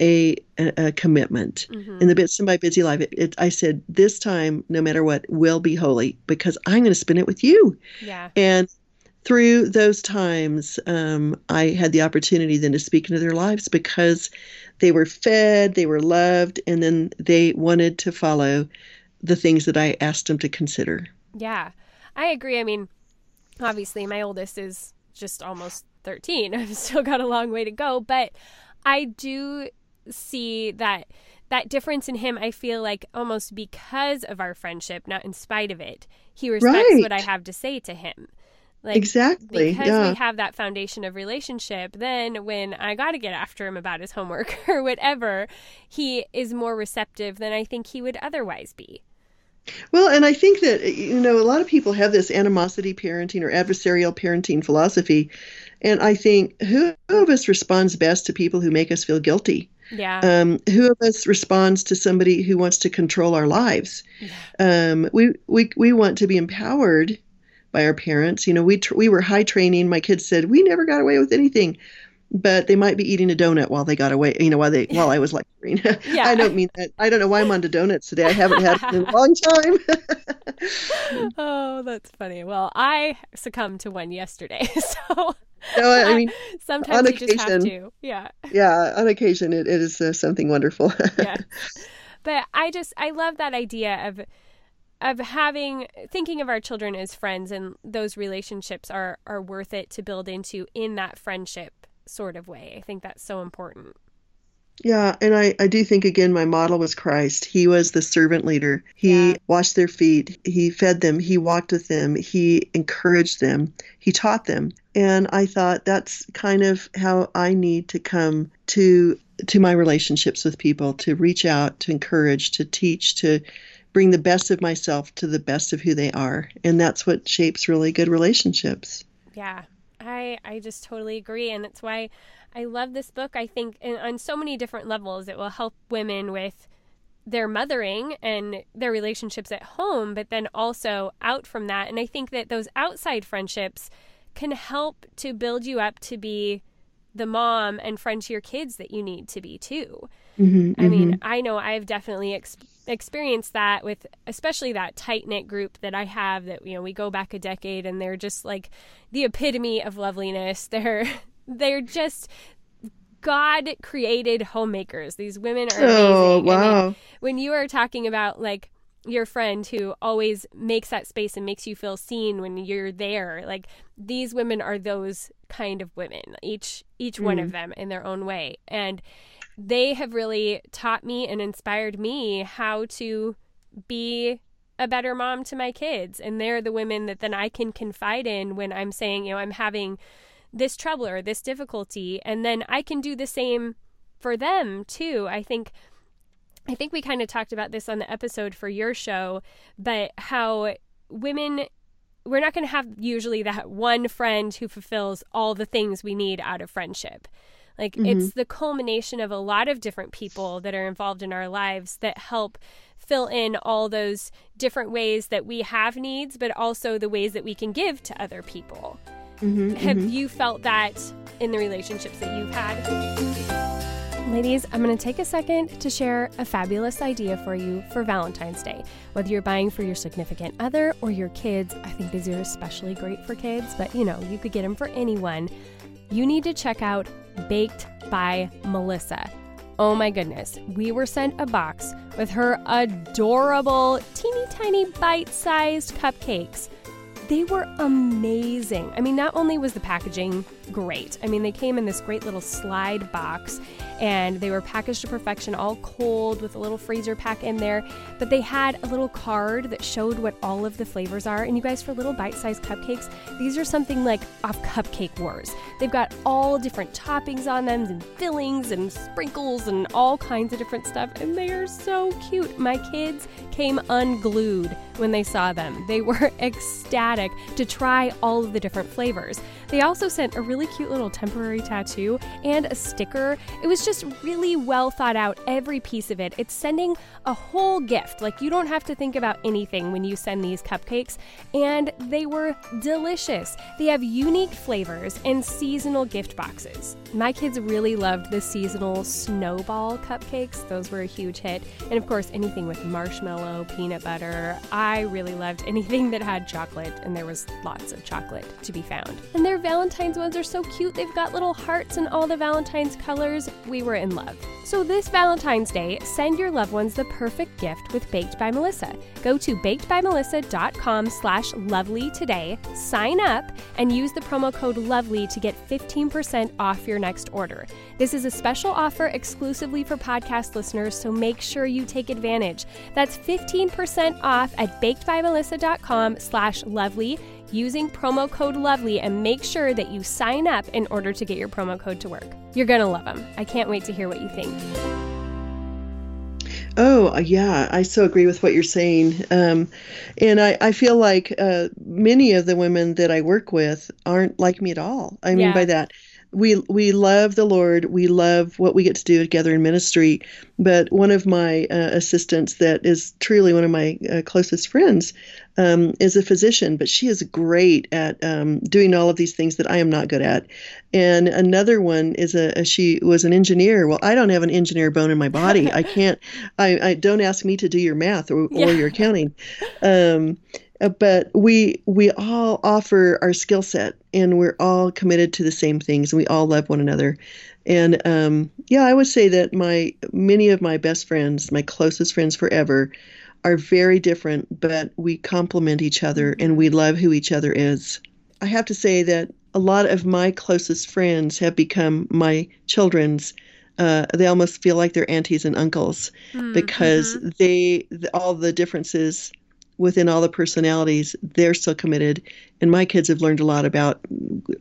a a, a commitment. Mhm. In the midst of my busy life, it, it, I said, "This time, no matter what, will be holy because I'm going to spend it with you." Yeah. And through those times, um, I had the opportunity then to speak into their lives because they were fed, they were loved, and then they wanted to follow the things that I asked them to consider. Yeah, I agree. I mean, obviously, my oldest is just almost 13. I've still got a long way to go, but I do see that that difference in him. I feel like almost because of our friendship, not in spite of it, he respects what I have to say to him. Like exactly. because yeah. we have that foundation of relationship, then when I got to get after him about his homework or whatever, he is more receptive than I think he would otherwise be. Well, and I think that, you know, a lot of people have this animosity parenting or adversarial parenting philosophy. And I think who of us responds best to people who make us feel guilty? Yeah. Um, who of us responds to somebody who wants to control our lives? Um, we, we, we want to be empowered by our parents. You know, we, tr- we were high training. My kids said, we never got away with anything. But they might be eating a donut while they got away, you know, while they while I was lecturing. Yeah. I don't mean that. I don't know why I'm on to donuts today. I haven't had it in a long time. oh, that's funny. Well, I succumbed to one yesterday, so no, I mean, sometimes on you just have occasion. to. Yeah. yeah, on occasion it, it is uh, something wonderful. yeah. But I just I love that idea of of having thinking of our children as friends and those relationships are are worth it to build into in that friendship sort of way. I think that's so important. Yeah, and I, I do think again my model was Christ. He was the servant leader. He Yeah. washed their feet, he fed them, he walked with them, he encouraged them, he taught them. And I thought that's kind of how I need to come to to my relationships with people, to reach out, to encourage, to teach, to bring the best of myself to the best of who they are. And that's what shapes really good relationships. Yeah, I I just totally agree, and that's why I love this book. I think in, on so many different levels, it will help women with their mothering and their relationships at home, but then also out from that. And I think that those outside friendships can help to build you up to be the mom and friend to your kids that you need to be too. Mm-hmm, I mean, I know I've definitely ex- experienced that with especially that tight knit group that I have that you know we go back a decade and they're just like the epitome of loveliness. They're they're just God created homemakers. These women are oh, amazing. Oh, I mean, wow. when you are talking about like your friend who always makes that space and makes you feel seen when you're there like these women are those kind of women each each one of mm. them in their own way and they have really taught me and inspired me how to be a better mom to my kids. And they're the women that then I can confide in when I'm saying you know I'm having this trouble or this difficulty. And then I can do the same for them too. I think I think we kind of talked about this on the episode for your show, but how women, we're not going to have usually that one friend who fulfills all the things we need out of friendship. Like mm-hmm. it's the culmination of a lot of different people that are involved in our lives that help fill in all those different ways that we have needs, but also the ways that we can give to other people. Mm-hmm, have mm-hmm. you felt that in the relationships that you've had? Ladies, I'm going to take a second to share a fabulous idea for you for Valentine's Day. Whether you're buying for your significant other or your kids, I think these are especially great for kids, but you know, you could get them for anyone. You need to check out Baked by Melissa. Oh my goodness, we were sent a box with her adorable, teeny tiny bite sized cupcakes. They were amazing. I mean, not only was the packaging great. I mean, they came in this great little slide box and they were packaged to perfection, all cold with a little freezer pack in there. But they had a little card that showed what all of the flavors are. And you guys, for little bite sized cupcakes, these are something like off Cupcake Wars. They've got all different toppings on them and fillings and sprinkles and all kinds of different stuff. And they are so cute. My kids came unglued when they saw them. They were ecstatic to try all of the different flavors. They also sent a really cute little temporary tattoo and a sticker. It was just really well thought out, every piece of it. It's sending a whole gift. Like, you don't have to think about anything when you send these cupcakes. And they were delicious. They have unique flavors and seasonal gift boxes. My kids really loved the seasonal snowball cupcakes, those were a huge hit. And of course, anything with marshmallow, peanut butter. I really loved anything that had chocolate, and there was lots of chocolate to be found. And their Valentine's ones are so cute. They've got little hearts and all the Valentine's colors. We were in love. So this Valentine's Day, send your loved ones the perfect gift with Baked by Melissa. Go to bakedbymelissa.com slash lovely today, sign up, and use the promo code lovely to get 15% off your next order. This is a special offer exclusively for podcast listeners, so make sure you take advantage. That's 15% off at bakedbymelissa.com slash lovely using promo code lovely and make sure that you sign up in order to get your promo code to work. You're going to love them. I can't wait to hear what you think. Oh, uh, yeah, I so agree with what you're saying. Um, and I, I feel like uh, many of the women that I work with aren't like me at all. I mean, Yeah. by that, we we love the Lord. We love what we get to do together in ministry. But one of my uh, assistants, that is truly one of my uh, closest friends, um, is a physician. But she is great at um, doing all of these things that I am not good at. And another one is a, a she was an engineer. Well, I don't have an engineer bone in my body. I can't. I, I don't ask me to do your math or, Yeah. or your accounting. Um, uh, but we we all offer our skill set and we're all committed to the same things and we all love one another. And um, yeah i would say that my many of my best friends my closest friends forever are very different but we complement each other and we love who each other is. I have to say that a lot of my closest friends have become my children's uh, they almost feel like they're aunties and uncles because they the, all the differences within all the personalities they're so committed and my kids have learned a lot about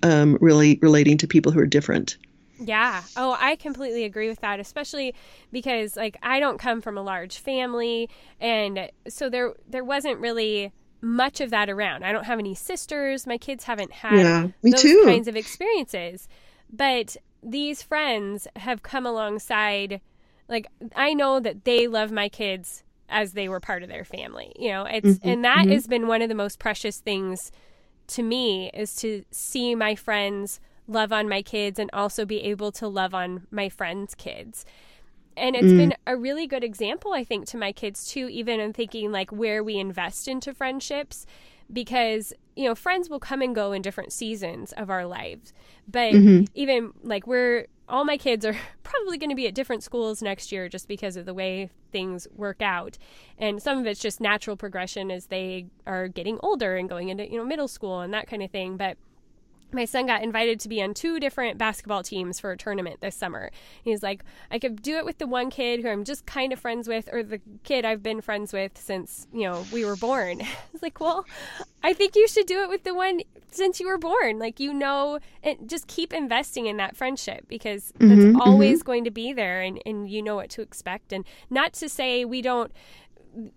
um, really relating to people who are different Yeah. Oh, I completely agree with that, especially because like I don't come from a large family and so there there wasn't really much of that around. I don't have any sisters. My kids haven't had Yeah, me those too. kinds of experiences. But these friends have come alongside like I know that they love my kids as they were part of their family. You know, it's Mm-hmm, and that mm-hmm. has been one of the most precious things to me is to see my friends love on my kids and also be able to love on my friends' kids. And it's mm. been a really good example, I think, to my kids too, even in thinking like where we invest into friendships. Because, you know, friends will come and go in different seasons of our lives. But mm-hmm. even like we're all my kids are probably going to be at different schools next year just because of the way things work out. And some of it's just natural progression as they are getting older and going into, you know, middle school and that kind of thing. But my son got invited to be on two different basketball teams for a tournament this summer. He's like, I could do it with the one kid who I'm just kind of friends with, or the kid I've been friends with since, you know, we were born. It's like, well, I think you should do it with the one since you were born. Like, you know, and just keep investing in that friendship because that's mm-hmm, always mm-hmm. going to be there and, and you know what to expect. And not to say we don't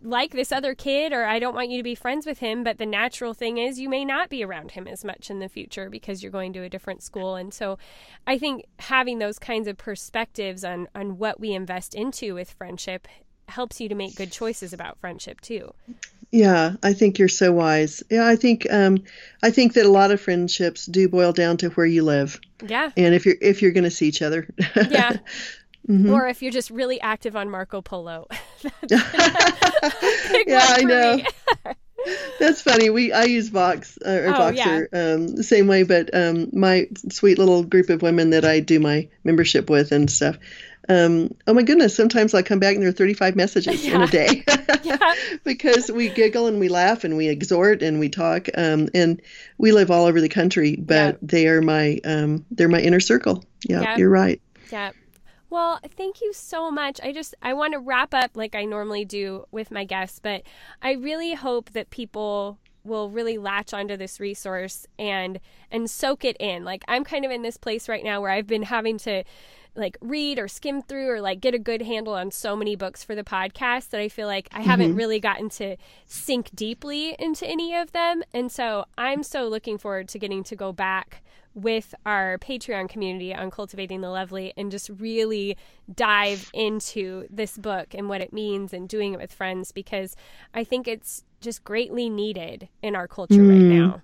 like this other kid or I don't want you to be friends with him, but the natural thing is you may not be around him as much in the future because you're going to a different school. And so I think having those kinds of perspectives on on what we invest into with friendship helps you to make good choices about friendship too. yeah i think you're so wise yeah i think um, i think that a lot of friendships do boil down to where you live Yeah. and if you're if you're going to see each other Yeah. Or if you're just really active on Marco Polo. Yeah, I know. That's funny. We I use Vox uh, or Oh, Voxer um, the same way, but um, my sweet little group of women that I do my membership with and stuff, um, oh my goodness, sometimes I come back and there are 35 messages yeah. in a day because we giggle and we laugh and we exhort and we talk. Um, and we live all over the country, but yeah. they are my um, they're my inner circle. Yeah, yeah. you're right. Yeah. Well, thank you so much. I just I want to wrap up like I normally do with my guests, but I really hope that people will really latch onto this resource and and soak it in. Like I'm kind of in this place right now where I've been having to like read or skim through or like get a good handle on so many books for the podcast that I feel like I mm-hmm. haven't really gotten to sink deeply into any of them. And so I'm so looking forward to getting to go back with our Patreon community on Cultivating the Lovely and just really dive into this book and what it means and doing it with friends because I think it's just greatly needed in our culture mm. right now.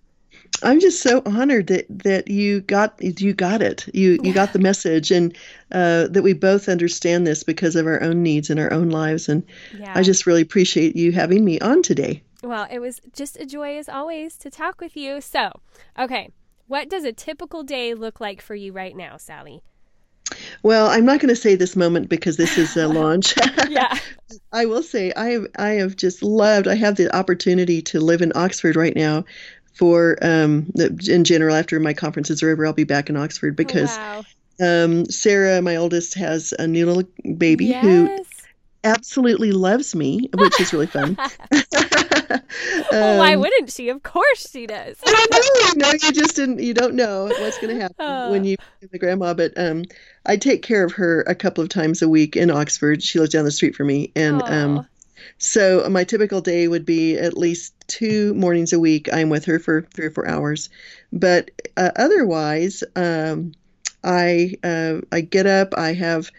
I'm just so honored that that you got you got it. You you got the message, and uh, that we both understand this because of our own needs and our own lives. And yeah. I just really appreciate you having me on today. Well, it was just a joy as always to talk with you. So, okay, what does a typical day look like for you right now, Sally? Well, I'm not going to say this moment because this is a launch. yeah. I will say I have I have just loved. I have the opportunity to live in Oxford right now, for um, in general after my conferences are over i'll be back in oxford because oh, wow. um, sarah my oldest has a new little baby yes. who absolutely loves me which is really fun um, well why wouldn't she of course she does I know, no you just didn't you don't know what's going to happen oh. when you the grandma but um, i take care of her a couple of times a week in oxford she lives down the street from me and um, so my typical day would be at least two mornings a week. I'm with her for three or four hours, but uh, otherwise, um, I uh, I get up. I have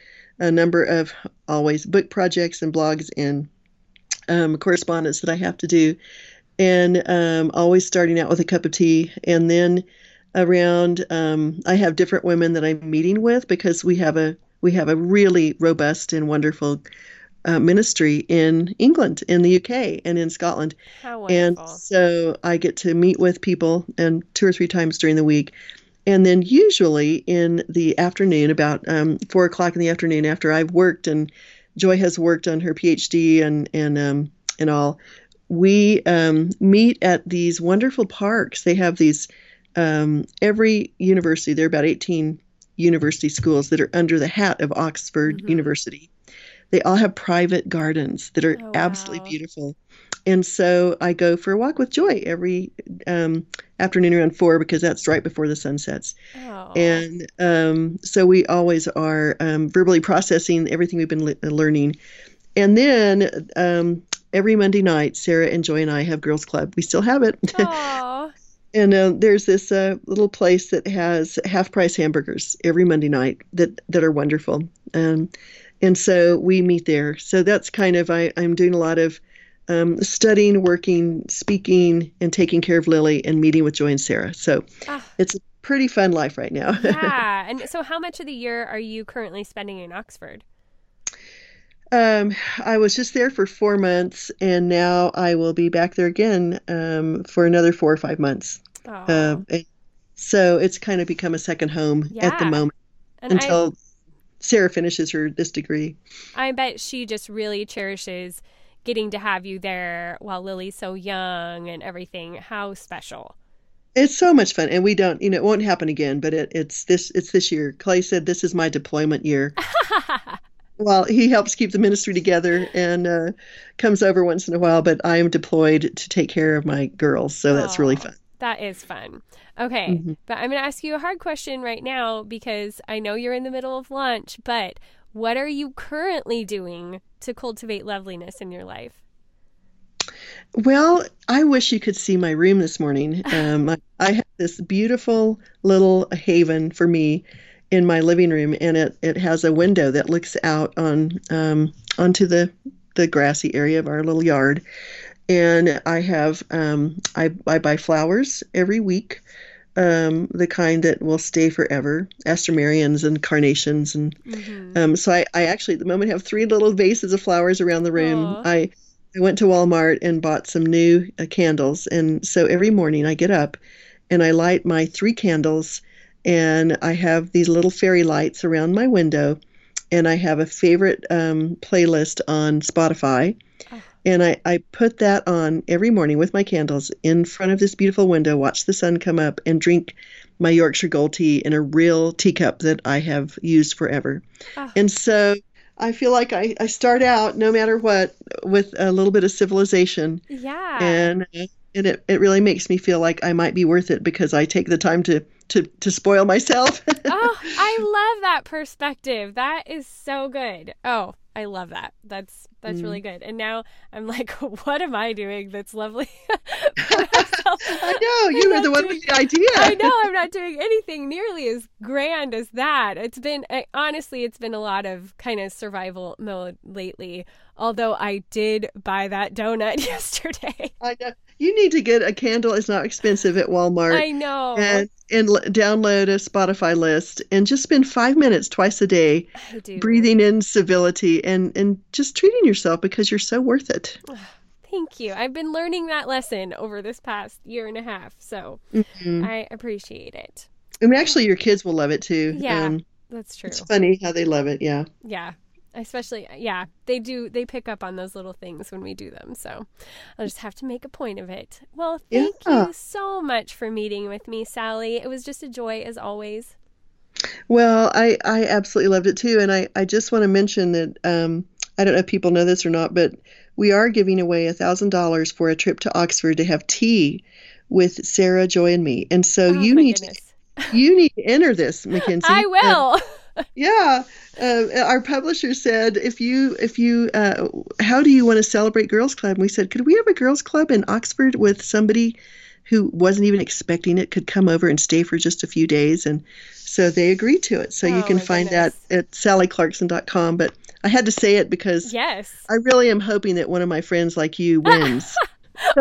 a number of always book projects and blogs and um, correspondence that I have to do, and um, always starting out with a cup of tea, and then around um, I have different women that I'm meeting with because we have a we have a really robust and wonderful uh, ministry in England, in the UK, and in Scotland. How wonderful. And so I get to meet with people and two or three times during the week. And then usually in the afternoon, about um, four o'clock in the afternoon, after I've worked and Joy has worked on her PhD and and um, and all, we um, meet at these wonderful parks. They have these um, every university. There are about 18 university schools that are under the hat of Oxford mm-hmm. University, they all have private gardens that are oh, absolutely wow. beautiful. And so I go for a walk with Joy every um, afternoon around four because that's right before the sun sets. Oh. And um, so we always are um, verbally processing everything we've been learning. And then um, every Monday night, Sarah and Joy and I have Girls Club. We still have it. and uh, there's this uh, little place that has half price hamburgers every Monday night that, that are wonderful. Um, and so we meet there. So that's kind of I, I'm doing a lot of um, studying, working, speaking, and taking care of Lily and meeting with Joy and Sarah. So ah. it's a pretty fun life right now. yeah. And so, how much of the year are you currently spending in Oxford? Um, I was just there for four months, and now I will be back there again um, for another four or five months. Uh, so it's kind of become a second home yeah. at the moment and until I, Sarah finishes her this degree. I bet she just really cherishes getting to have you there while Lily's so young and everything. How special. It's so much fun, and we don't, you know, it won't happen again. But it, it's this, it's this year. Clay said this is my deployment year. well, he helps keep the ministry together and uh, comes over once in a while. But I am deployed to take care of my girls, so that's really fun. That is fun. Okay, mm-hmm. but I'm going to ask you a hard question right now because I know you're in the middle of lunch, but what are you currently doing to cultivate loveliness in your life? Well, I wish you could see my room this morning. Um, I, I have this beautiful little haven for me in my living room, and it, it has a window that looks out on um, onto the the grassy area of our little yard and I have um, I, I buy flowers every week, um, the kind that will stay forever, astramerians and carnations, and mm-hmm. um, so I, I actually at the moment have three little vases of flowers around the room. Aww. I I went to Walmart and bought some new uh, candles, and so every morning I get up and I light my three candles, and I have these little fairy lights around my window and I have a favorite um, playlist on Spotify. And I, I put that on every morning with my candles in front of this beautiful window, watch the sun come up, and drink my Yorkshire Gold tea in a real teacup that I have used forever. Oh. And so I feel like I, I start out, no matter what, with a little bit of civilization. Yeah. And, uh, and it, it really makes me feel like I might be worth it because I take the time to, to, to spoil myself. oh, I love that perspective. That is so good. Oh, I love that. That's that's really Mm. good. And now I'm like, what am I doing that's lovely? I know, you were the one with the idea. I know I'm not doing anything nearly as grand as that. It's been I, honestly, it's been a lot of kind of survival mode lately. Although I did buy that donut yesterday. I know. You need to get a candle. It's not expensive at Walmart. I know. and and l- download a Spotify list and just spend five minutes twice a day breathing in civility and and just treating yourself because you're so worth it. Thank you. I've been learning that lesson over this past year and a half, so Mhm. I appreciate it. I mean, actually, your kids will love it too. Yeah. Um, That's true. it's funny how they love it. Yeah. Yeah. Especially, yeah, they do. They pick up on those little things when we do them. So I'll just have to make a point of it. Well, thank Yeah. you so much for meeting with me, Sally. It was just a joy as always. Well, I I absolutely loved it too, and I I just want to mention that um I don't know if people know this or not, but we are giving away a thousand dollars for a trip to Oxford to have tea with Sarah, Joy, and me, and so oh, you need goodness. to, you need to enter this, Mackenzie. I will. Yeah, uh, our publisher said if you if you uh, how do you want to celebrate Girls Club? And we said, could we have a Girls Club in Oxford with somebody who wasn't even expecting it could come over and stay for just a few days, and so they agreed to it. So you Oh, can my find goodness. that at sallyclarkson.com. But I had to say it because yes. I really am hoping that one of my friends like you wins.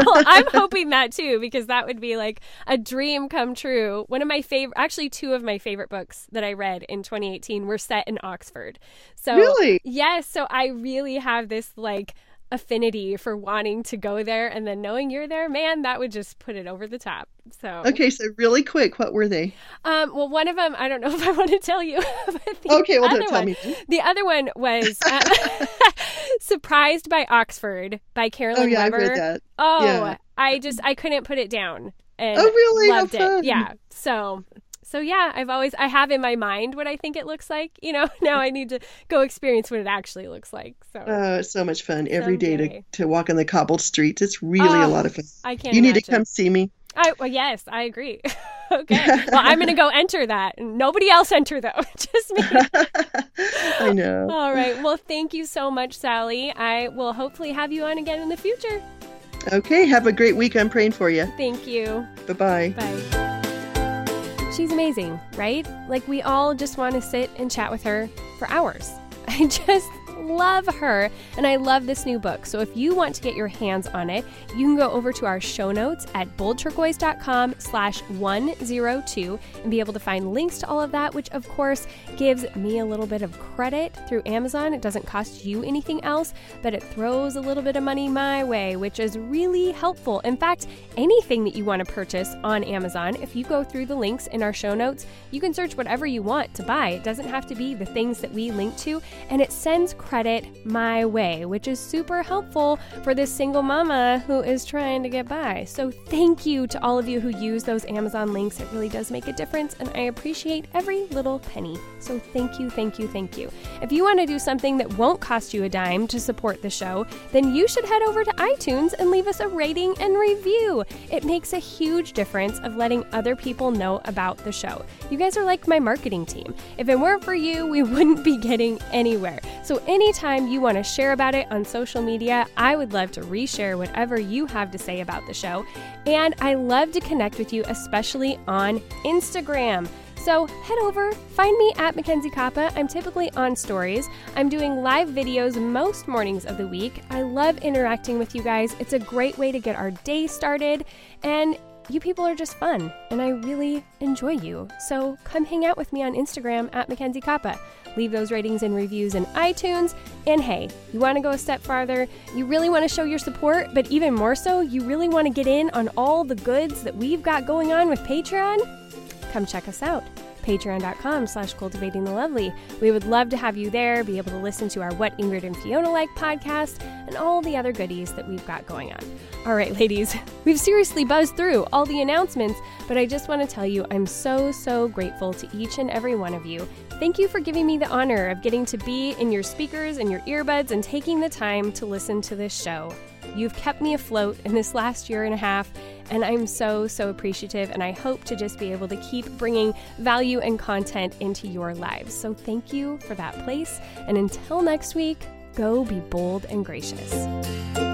Well, I'm hoping that too because that would be like a dream come true. One of my favorite, actually, two of my favorite books that I read in 2018 were set in Oxford. So, Really? yes. So I really have this like affinity for wanting to go there, and then knowing you're there, man, that would just put it over the top. So, okay, so really quick, what were they? um, well, one of them, I don't know if I want to tell you. but the Okay, well, other don't tell one, me. The other one was uh, "Surprised by Oxford" by Carolyn Oh yeah, I've read that. Oh, Yeah. I just I couldn't put it down. And Oh, really? Loved it. Yeah. So so yeah, I've always I have in my mind what I think it looks like. You know, now I need to go experience what it actually looks like. So Oh, it's so much fun every day to, Someday. to walk on the cobbled streets. It's really a Oh, lot of fun. I can't. You need to come see me. I well, yes, I agree. okay. Well, I'm gonna go enter that. Nobody else enter though. Just me. I know. All right. Well, thank you so much, Sally. I will hopefully have you on again in the future. Okay, have a great week. I'm praying for you. Thank you. Bye bye. Bye. She's amazing, right? Like, we all just want to sit and chat with her for hours. I just love her, and I love this new book. So, if you want to get your hands on it, you can go over to our show notes at boldturquoise.com slash 102 and be able to find links to all of that, which, of course, gives me a little bit of credit through Amazon. It doesn't cost you anything else, but it throws a little bit of money my way, which is really helpful. In fact, anything that you want to purchase on Amazon, if you go through the links in our show notes, you can search whatever you want to buy. It doesn't have to be the things that we link to, and it sends credit my way, which is super helpful for this single mama who is trying to get by. So, thank you to all of you who use those Amazon links. It really does make a difference, and I appreciate every little penny. So, thank you, thank you, thank you. If you want to do something that won't cost you a dime to support the show, then you should head over to iTunes and leave us a rating and review. It makes a huge difference of letting other people know about the show. You guys are like my marketing team. If it weren't for you, we wouldn't be getting anywhere. So anytime you want to share about it on social media, I would love to reshare whatever you have to say about the show. And I love to connect with you, especially on Instagram. So head over, find me at Mackenzie Kappa. I'm typically on stories. I'm doing live videos most mornings of the week. I love interacting with you guys. It's a great way to get our day started. And you people are just fun, and I really enjoy you. So come hang out with me on Instagram at Mackenzie Kappa. Leave those ratings and reviews in iTunes. And hey, you want to go a step farther? You really want to show your support, but even more so, you really want to get in on all the goods that we've got going on with Patreon? come check us out. patreon.com slash cultivating the lovely. We would love to have you there, be able to listen to our What Ingrid and Fiona Like podcast, and all the other goodies that we've got going on. All right, ladies, we've seriously buzzed through all the announcements, but I just want to tell you I'm so, so grateful to each and every one of you. Thank you for giving me the honor of getting to be in your speakers and your earbuds and taking the time to listen to this show. You've kept me afloat in this last year and a half, and I'm so, so appreciative. And I hope to just be able to keep bringing value and content into your lives. So thank you for that place. And until next week, go be bold and gracious.